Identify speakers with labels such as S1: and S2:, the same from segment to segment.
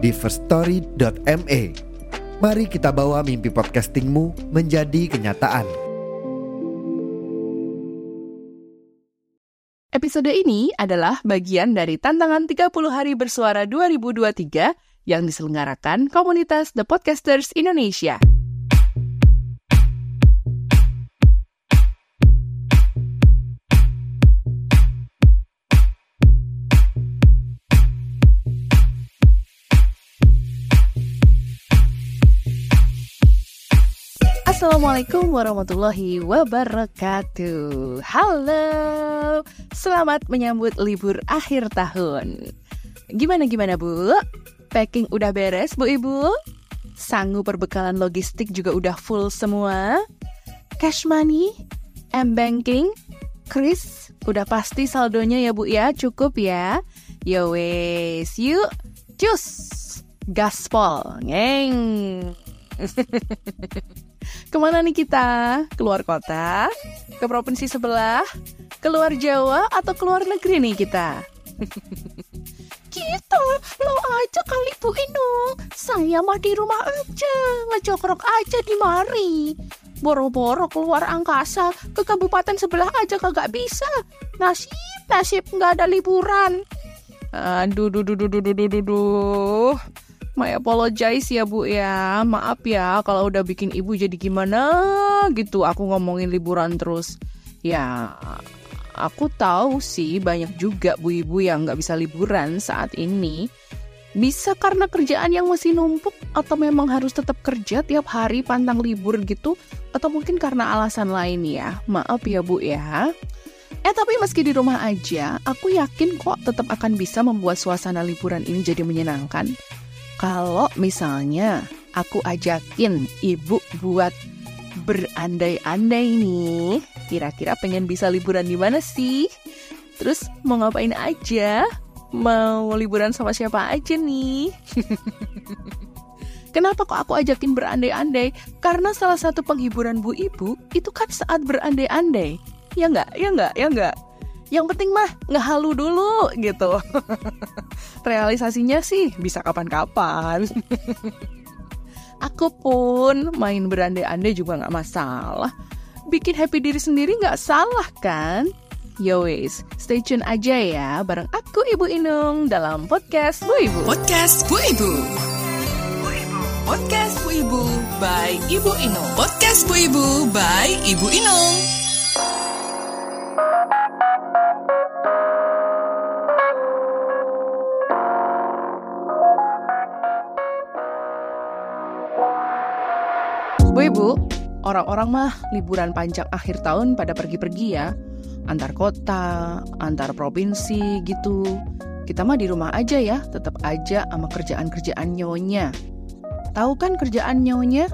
S1: di firststory.me. Mari kita bawa mimpi podcastingmu menjadi kenyataan.
S2: Episode ini adalah bagian dari tantangan 30 hari bersuara 2023 yang diselenggarakan komunitas The Podcasters Indonesia. Assalamualaikum warahmatullahi wabarakatuh. Halo, selamat menyambut libur akhir tahun. Gimana gimana bu? Packing udah beres bu ibu? Sanggup perbekalan logistik juga udah full semua? Cash money? M-banking? Chris? Udah pasti saldonya ya bu ya? Cukup ya? Yo wes, yuk cus! Gaspol, ngeng! Ke mana nih kita? Keluar kota? Ke provinsi sebelah? Keluar Jawa atau keluar negeri nih kita?
S3: Kita lo aja kali Bu Inung. Saya mah di rumah aja, ngejokrok aja di mari. Boro-boro keluar angkasa ke kabupaten sebelah aja kagak bisa. Nasib, nasib nggak ada liburan.
S2: Aduh, duh, duh, duh, duh, duh, duh, duh. My apologize ya bu ya. Maaf ya kalau udah bikin ibu jadi gimana gitu. Aku ngomongin liburan terus. Ya aku tahu sih banyak juga bu ibu yang nggak bisa liburan saat ini. Bisa karena kerjaan yang masih numpuk Atau memang harus tetap kerja tiap hari pantang libur gitu? Atau mungkin karena alasan lain ya? Maaf ya bu ya. Eh tapi meski di rumah aja, aku yakin kok tetap akan bisa membuat suasana liburan ini jadi menyenangkan. Kalau misalnya aku ajakin ibu buat berandai-andai nih, kira-kira pengen bisa liburan di mana sih? Terus mau ngapain aja? Mau liburan sama siapa aja nih? Kenapa kok aku ajakin berandai-andai? Karena salah satu penghiburan bu ibu itu kan saat berandai-andai. Ya nggak? Ya nggak? Ya nggak? Yang penting mah ngehalu dulu gitu. Realisasinya sih bisa kapan-kapan. Aku pun main berandai-andai juga nggak masalah. Bikin happy diri sendiri nggak salah kan? Yowes, stay tune aja ya bareng aku Ibu Inung dalam podcast Bu Ibu.
S4: Podcast Bu Ibu. Podcast Bu Ibu by Ibu Inung. Podcast Bu Ibu by Ibu Inung.
S2: Bu Ibu, orang-orang mah liburan panjang akhir tahun pada pergi-pergi ya. Antar kota, antar provinsi gitu. Kita mah di rumah aja ya, tetap aja sama kerjaan-kerjaan nyonya. Tahu kan kerjaan nyonya?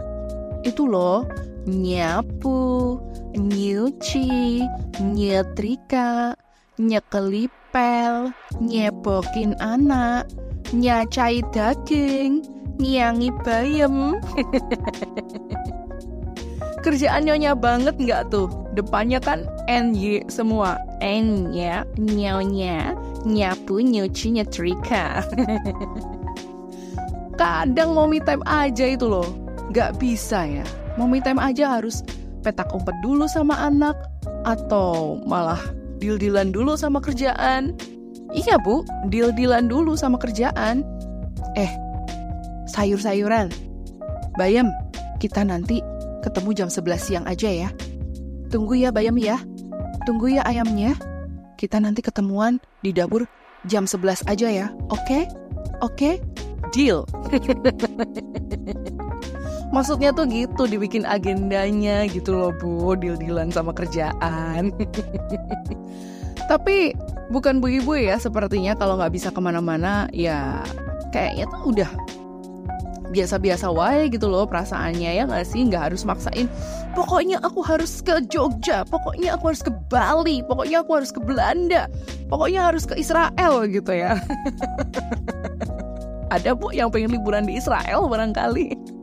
S2: Itu loh, nyapu, nyuci, nyetrika, nyekelipel, nyebokin anak, nyacai daging, ngiangi bayam. Kerjaan nyonya banget nggak tuh? Depannya kan NY semua. N-nya, nyonya, nyapu, nyuci, nyetrika. Kadang me time aja itu loh. Nggak bisa ya. Me time aja harus petak umpet dulu sama anak. Atau malah deal-dealan dulu sama kerjaan. Iya bu, deal-dealan dulu sama kerjaan. Eh, sayur-sayuran. Bayam, kita nanti ketemu jam 11 siang aja ya. Tunggu ya Bayam ya. Tunggu ya ayamnya. Kita nanti ketemuan di dapur jam 11 aja ya. Oke? Oke? Deal. Maksudnya tuh gitu dibikin agendanya gitu loh Bu, deal-dealan sama kerjaan. Tapi bukan bu ibu ya sepertinya kalau nggak bisa ke mana-mana ya kayaknya tuh udah biasa-biasa wae gitu loh perasaannya ya nggak sih? Nggak harus maksain pokoknya aku harus ke Jogja pokoknya aku harus ke Bali pokoknya aku harus ke Belanda pokoknya harus ke Israel gitu ya. Ada bu yang pengen liburan di Israel barangkali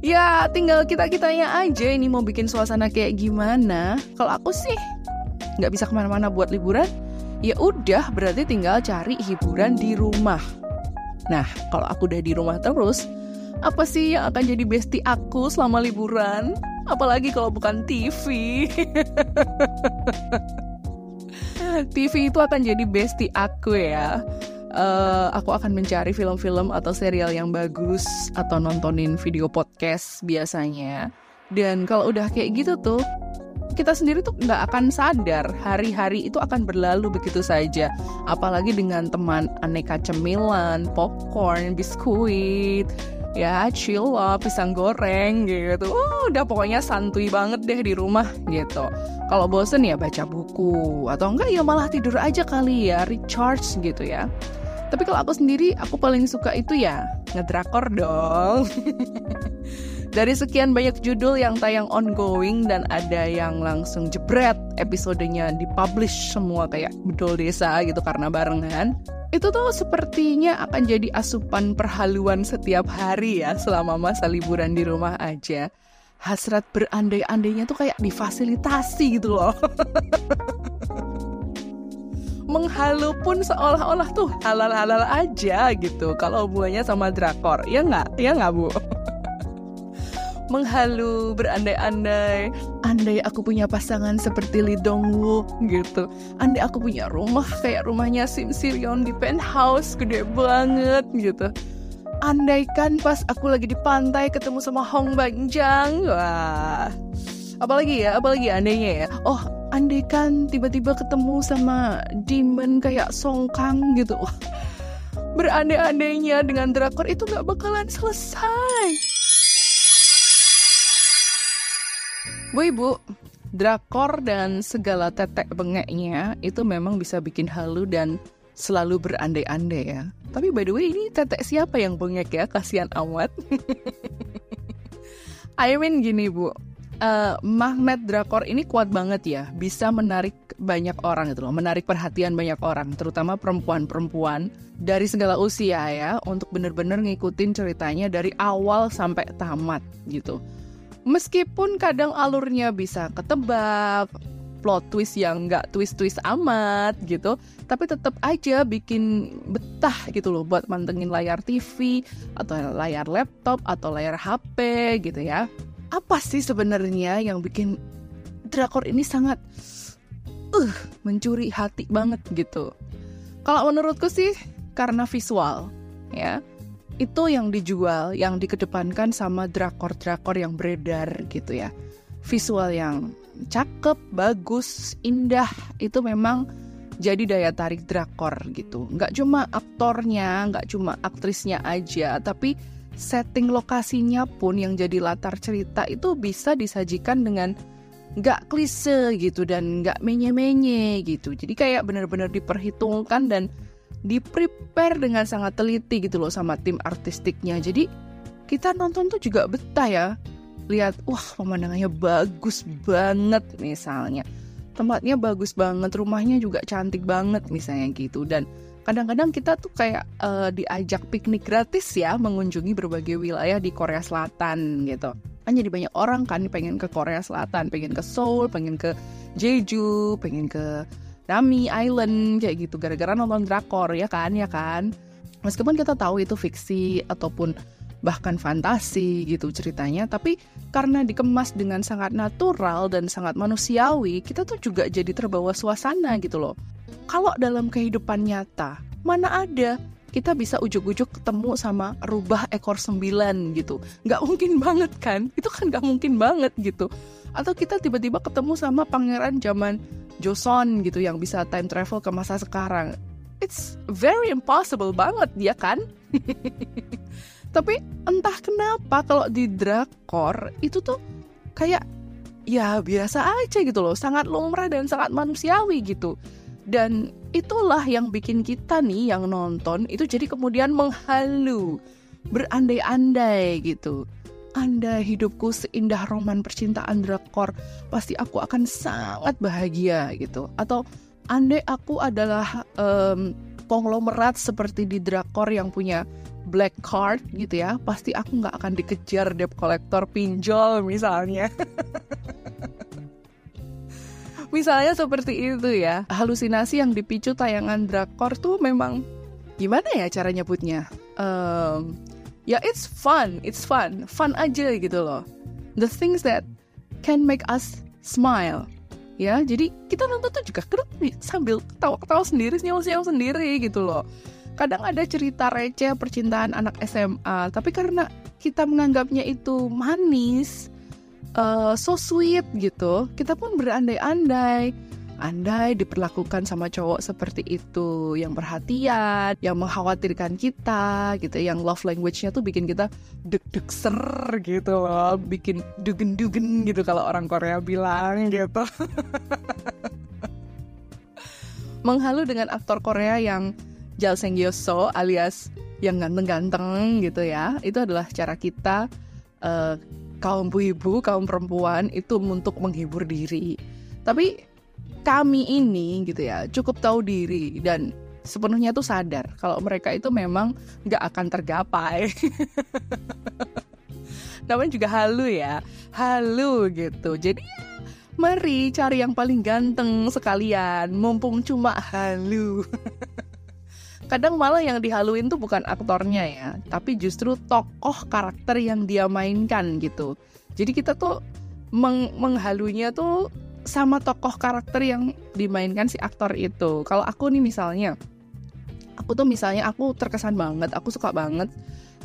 S2: ya tinggal kita kitanya aja ini mau bikin suasana kayak gimana kalau aku sih nggak bisa ke mana-mana buat liburan ya udah berarti tinggal cari hiburan di rumah Nah, kalau aku udah di rumah terus, apa sih yang akan jadi bestie aku selama liburan? Apalagi kalau bukan TV. TV itu akan jadi bestie aku ya. Uh, aku akan mencari film-film atau serial yang bagus atau nontonin video podcast biasanya. Dan kalau udah kayak gitu tuh, kita sendiri tuh nggak akan sadar hari-hari itu akan berlalu begitu saja. Apalagi dengan teman aneka cemilan, popcorn, biskuit, ya cilok, pisang goreng gitu. Oh, udah pokoknya santuy banget deh di rumah gitu. Kalau bosen ya baca buku atau enggak ya malah tidur aja kali ya, recharge gitu ya. Tapi kalau aku sendiri, aku paling suka itu ya ngedrakor dong. Dari sekian banyak judul yang tayang ongoing dan ada yang langsung jebret episodenya dipublish semua kayak bedol desa gitu karena barengan. Itu tuh sepertinya akan jadi asupan perhaluan setiap hari ya selama masa liburan di rumah aja. Hasrat berandai-andainya tuh kayak difasilitasi gitu loh. menghalu pun seolah-olah tuh halal-halal aja gitu kalau hubungannya sama drakor ya nggak ya nggak bu menghalu, berandai-andai. Andai aku punya pasangan seperti Lee Dong Wook gitu. Andai aku punya rumah kayak rumahnya Sim Sirion di penthouse gede banget gitu. Andaikan pas aku lagi di pantai ketemu sama Hong Banjang, wah. Apalagi ya, apalagi andainya ya. Oh, andaikan tiba-tiba ketemu sama demon kayak Song Kang gitu. Berandai-andainya dengan drakor itu gak bakalan selesai. Bu Ibu, drakor dan segala tetek bengeknya itu memang bisa bikin halu dan selalu berandai-andai ya. Tapi by the way ini tetek siapa yang bengek ya? Kasihan amat. I mean gini Bu, uh, magnet drakor ini kuat banget ya, bisa menarik banyak orang gitu loh, menarik perhatian banyak orang, terutama perempuan-perempuan dari segala usia ya, untuk bener-bener ngikutin ceritanya dari awal sampai tamat gitu. Meskipun kadang alurnya bisa ketebak, plot twist yang nggak twist-twist amat gitu, tapi tetap aja bikin betah gitu loh buat mantengin layar TV atau layar laptop atau layar HP gitu ya. Apa sih sebenarnya yang bikin drakor ini sangat uh mencuri hati banget gitu? Kalau menurutku sih karena visual ya itu yang dijual, yang dikedepankan sama drakor-drakor yang beredar gitu ya. Visual yang cakep, bagus, indah itu memang jadi daya tarik drakor gitu. Nggak cuma aktornya, nggak cuma aktrisnya aja, tapi setting lokasinya pun yang jadi latar cerita itu bisa disajikan dengan nggak klise gitu dan nggak menye-menye gitu. Jadi kayak benar-benar diperhitungkan dan di prepare dengan sangat teliti gitu loh sama tim artistiknya. Jadi kita nonton tuh juga betah ya. Lihat, wah pemandangannya bagus banget misalnya. Tempatnya bagus banget, rumahnya juga cantik banget misalnya gitu. Dan kadang-kadang kita tuh kayak uh, diajak piknik gratis ya mengunjungi berbagai wilayah di Korea Selatan gitu. Kan jadi banyak orang kan pengen ke Korea Selatan, pengen ke Seoul, pengen ke Jeju, pengen ke Nami Island kayak gitu. Gara-gara nonton drakor ya kan ya kan? Meskipun kita tahu itu fiksi ataupun bahkan fantasi gitu ceritanya tapi karena dikemas dengan sangat natural dan sangat manusiawi kita tuh juga jadi terbawa suasana gitu loh kalau dalam kehidupan nyata mana ada kita bisa ujuk-ujuk ketemu sama rubah ekor sembilan gitu nggak mungkin banget kan itu kan nggak mungkin banget gitu atau kita tiba-tiba ketemu sama pangeran zaman Joseon gitu yang bisa time travel ke masa sekarang. It's very impossible banget ya kan? Tapi entah kenapa kalau di drakor itu tuh kayak ya biasa aja gitu loh, sangat lumrah dan sangat manusiawi gitu. Dan itulah yang bikin kita nih yang nonton itu jadi kemudian menghalu, berandai-andai gitu. Andai hidupku seindah roman percintaan drakor, pasti aku akan sangat bahagia gitu. Atau andai aku adalah um, konglomerat seperti di drakor yang punya black card gitu ya, pasti aku nggak akan dikejar debt collector pinjol misalnya. misalnya seperti itu ya. Halusinasi yang dipicu tayangan drakor tuh memang gimana ya cara nyebutnya? Um, ya it's fun, it's fun, fun aja gitu loh. The things that can make us smile. Ya, jadi kita nonton tuh juga sambil ketawa-ketawa sendiri, senyum-senyum sendiri gitu loh. Kadang ada cerita receh percintaan anak SMA, tapi karena kita menganggapnya itu manis, uh, so sweet gitu, kita pun berandai-andai. Andai diperlakukan sama cowok seperti itu yang perhatian yang mengkhawatirkan kita gitu yang love language-nya tuh bikin kita deg-deg ser gitu loh bikin dugen-dugen gitu kalau orang Korea bilang gitu. Menghalu dengan aktor Korea yang Jal Seng alias yang ganteng-ganteng gitu ya. Itu adalah cara kita uh, kaum ibu kaum perempuan itu untuk menghibur diri tapi kami ini gitu ya cukup tahu diri dan sepenuhnya tuh sadar kalau mereka itu memang nggak akan tergapai. Namanya juga halu ya, halu gitu. Jadi mari cari yang paling ganteng sekalian, mumpung cuma halu. Kadang malah yang dihaluin tuh bukan aktornya ya, tapi justru tokoh karakter yang dia mainkan gitu. Jadi kita tuh meng menghalunya tuh sama tokoh karakter yang dimainkan si aktor itu. Kalau aku nih misalnya, aku tuh misalnya aku terkesan banget, aku suka banget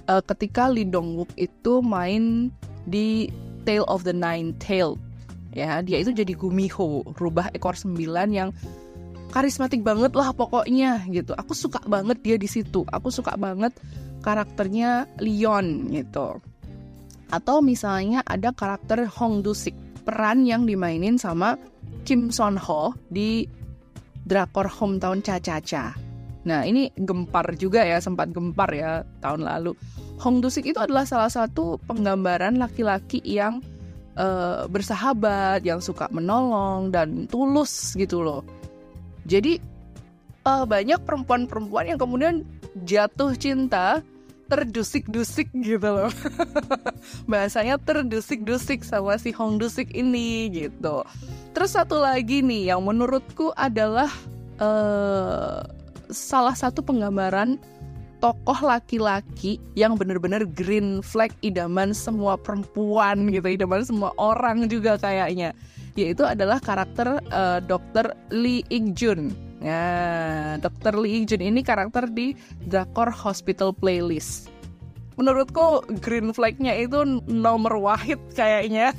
S2: uh, ketika Lee Dong Wook itu main di Tale of the Nine Tail. Ya, dia itu jadi Gumiho, rubah ekor sembilan yang karismatik banget lah pokoknya gitu. Aku suka banget dia di situ. Aku suka banget karakternya Leon gitu. Atau misalnya ada karakter Hong Du-sik peran yang dimainin sama Kim Son Ho di drakor Hometown Cha-Cha-Cha. Nah ini gempar juga ya, sempat gempar ya tahun lalu. Hong Du-sik itu adalah salah satu penggambaran laki-laki yang uh, bersahabat, yang suka menolong dan tulus gitu loh. Jadi uh, banyak perempuan-perempuan yang kemudian jatuh cinta terdusik-dusik gitu loh. Bahasanya terdusik-dusik sama si Hong Dusik ini gitu. Terus satu lagi nih yang menurutku adalah uh, salah satu penggambaran tokoh laki-laki yang bener-bener green flag idaman semua perempuan gitu idaman semua orang juga kayaknya yaitu adalah karakter uh, Dr. Lee Ik Jun Nah, Dr. Lee Jun ini karakter di Drakor Hospital Playlist. Menurutku green flag-nya itu nomor wahid kayaknya.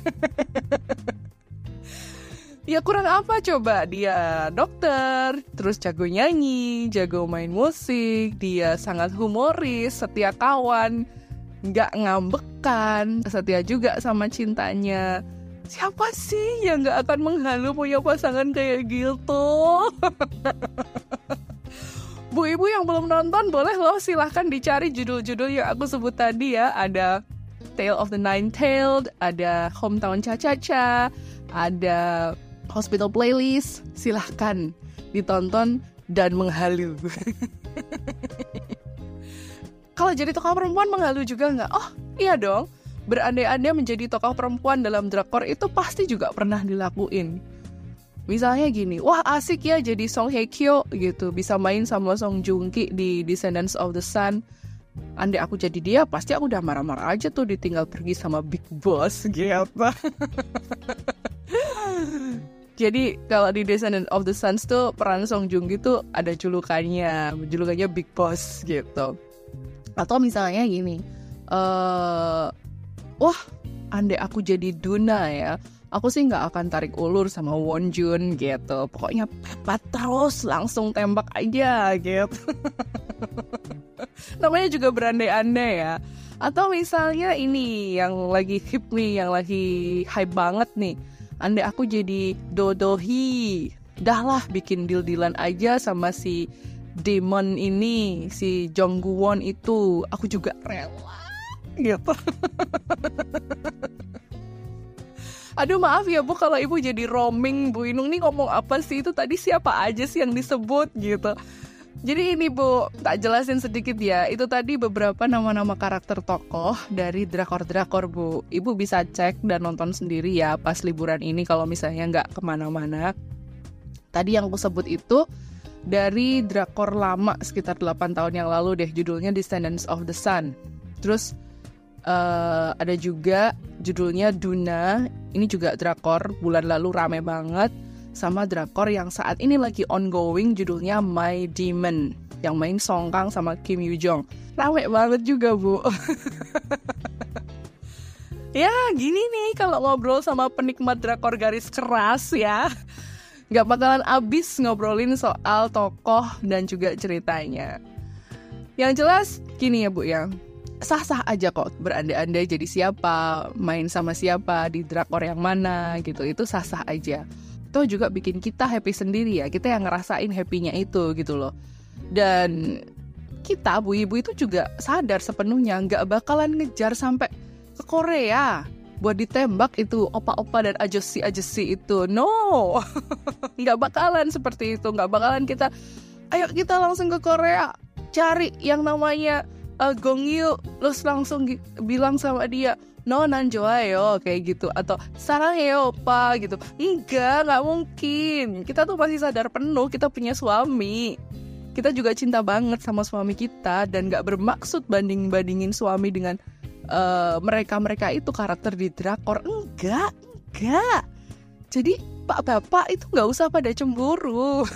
S2: ya kurang apa coba dia dokter, terus jago nyanyi, jago main musik, dia sangat humoris, setia kawan, nggak ngambekan, setia juga sama cintanya siapa sih yang gak akan menghalu punya pasangan kayak gitu? Bu ibu yang belum nonton boleh loh silahkan dicari judul-judul yang aku sebut tadi ya Ada Tale of the Nine Tailed, ada Hometown Cha-Cha-Cha, ada Hospital Playlist Silahkan ditonton dan menghalu Kalau jadi tokoh perempuan menghalu juga nggak? Oh iya dong berandai-andai menjadi tokoh perempuan dalam drakor itu pasti juga pernah dilakuin. Misalnya gini, wah asik ya jadi Song Hye Kyo gitu, bisa main sama Song Joong Ki di Descendants of the Sun. Andai aku jadi dia, pasti aku udah marah-marah aja tuh ditinggal pergi sama Big Boss gitu. Jadi kalau di Descendants of the Sun tuh peran Song Joong Ki tuh ada julukannya, julukannya Big Boss gitu. Atau misalnya gini, uh, wah andai aku jadi Duna ya aku sih nggak akan tarik ulur sama Won Jun gitu. Pokoknya pepat terus langsung tembak aja gitu. Namanya juga berandai-andai ya. Atau misalnya ini yang lagi hip nih yang lagi hype banget nih. Andai aku jadi Dodohi. Dah lah bikin deal-dealan aja sama si Demon ini si Jong Won itu. Aku juga rela gitu. Aduh maaf ya Bu kalau Ibu jadi roaming Bu Inung nih ngomong apa sih itu tadi siapa aja sih yang disebut gitu. Jadi ini Bu, tak jelasin sedikit ya. Itu tadi beberapa nama-nama karakter tokoh dari drakor-drakor Bu. Ibu bisa cek dan nonton sendiri ya pas liburan ini kalau misalnya nggak ke mana-mana. Tadi yang aku sebut itu dari drakor lama sekitar 8 tahun yang lalu deh. Judulnya Descendants of the Sun. Terus uh, ada juga judulnya Duna. Ini juga drakor bulan lalu rame banget sama drakor yang saat ini lagi ongoing judulnya My Demon yang main Song Kang sama Kim Yoo Jong. Rame banget juga, Bu. ya, gini nih kalau ngobrol sama penikmat drakor garis keras ya. Gak bakalan abis ngobrolin soal tokoh dan juga ceritanya. Yang jelas gini ya Bu ya, sah-sah aja kok berandai-andai jadi siapa, main sama siapa, di drakor yang mana gitu, itu sah-sah aja. Toh juga bikin kita happy sendiri ya kita yang ngerasain happynya itu gitu loh. Dan kita bu ibu itu juga sadar sepenuhnya nggak bakalan ngejar sampai ke Korea buat ditembak itu opa-opa dan ajosi-ajosi itu. No! Nggak bakalan seperti itu nggak bakalan kita ayo kita langsung ke Korea cari yang namanya uh, Gong Yu terus langsung bilang sama dia no nan yo kayak gitu. Atau sarangeo pa gitu. Enggak nggak mungkin. Kita tuh masih sadar penuh kita punya suami. Kita juga cinta banget sama suami kita dan nggak bermaksud banding bandingin suami dengan uh, mereka mereka itu karakter di drakor. Enggak enggak. Jadi pak bapak itu nggak usah pada cemburu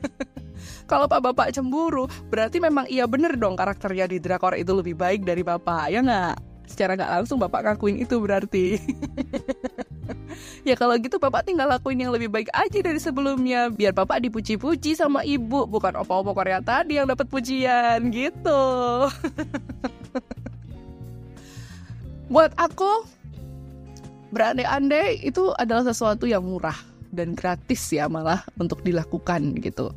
S2: kalau pak bapak cemburu berarti memang iya bener dong karakternya di drakor itu lebih baik dari bapak ya nggak? Secara nggak langsung bapak ngakuin itu berarti. Ya kalau gitu bapak tinggal lakuin yang lebih baik aja dari sebelumnya biar bapak dipuji-puji sama ibu bukan opa-opa Korea tadi yang dapat pujian gitu. Buat aku berandai-andai itu adalah sesuatu yang murah dan gratis ya malah untuk dilakukan gitu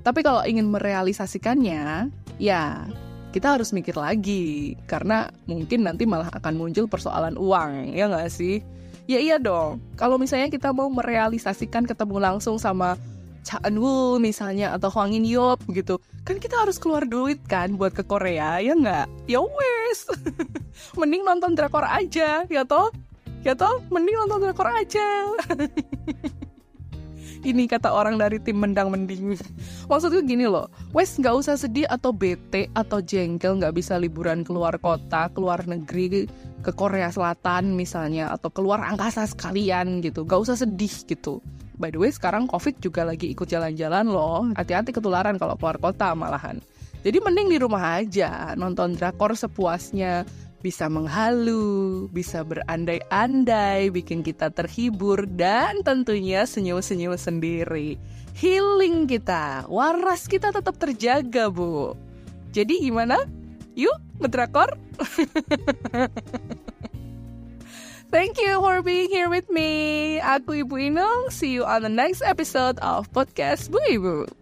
S2: tapi kalau ingin merealisasikannya ya kita harus mikir lagi. Karena mungkin nanti malah akan muncul persoalan uang ya nggak sih? Ya iya dong. Kalau misalnya kita mau merealisasikan ketemu langsung sama Cha Eun Woo misalnya atau Hwang In Yop gitu kan kita harus keluar duit kan buat ke Korea ya nggak? Ya wes. Mending nonton drakor aja ya toh? Ya toh mending nonton drakor aja ini kata orang dari tim mendang mending. Maksudku gini loh wes nggak usah sedih atau bete atau jengkel nggak bisa liburan keluar kota keluar negeri ke Korea Selatan misalnya atau keluar angkasa sekalian gitu. Nggak usah sedih gitu. By the way sekarang covid juga lagi ikut jalan-jalan loh. Hati-hati ketularan kalau keluar kota malahan. Jadi mending di rumah aja nonton drakor sepuasnya bisa menghalu, bisa berandai-andai, bikin kita terhibur, dan tentunya senyum-senyum sendiri. Healing kita, waras kita tetap terjaga, Bu. Jadi gimana? Yuk, ngedrakor? Thank you for being here with me. Aku Ibu Inung. See you on the next episode of Podcast Bu Ibu.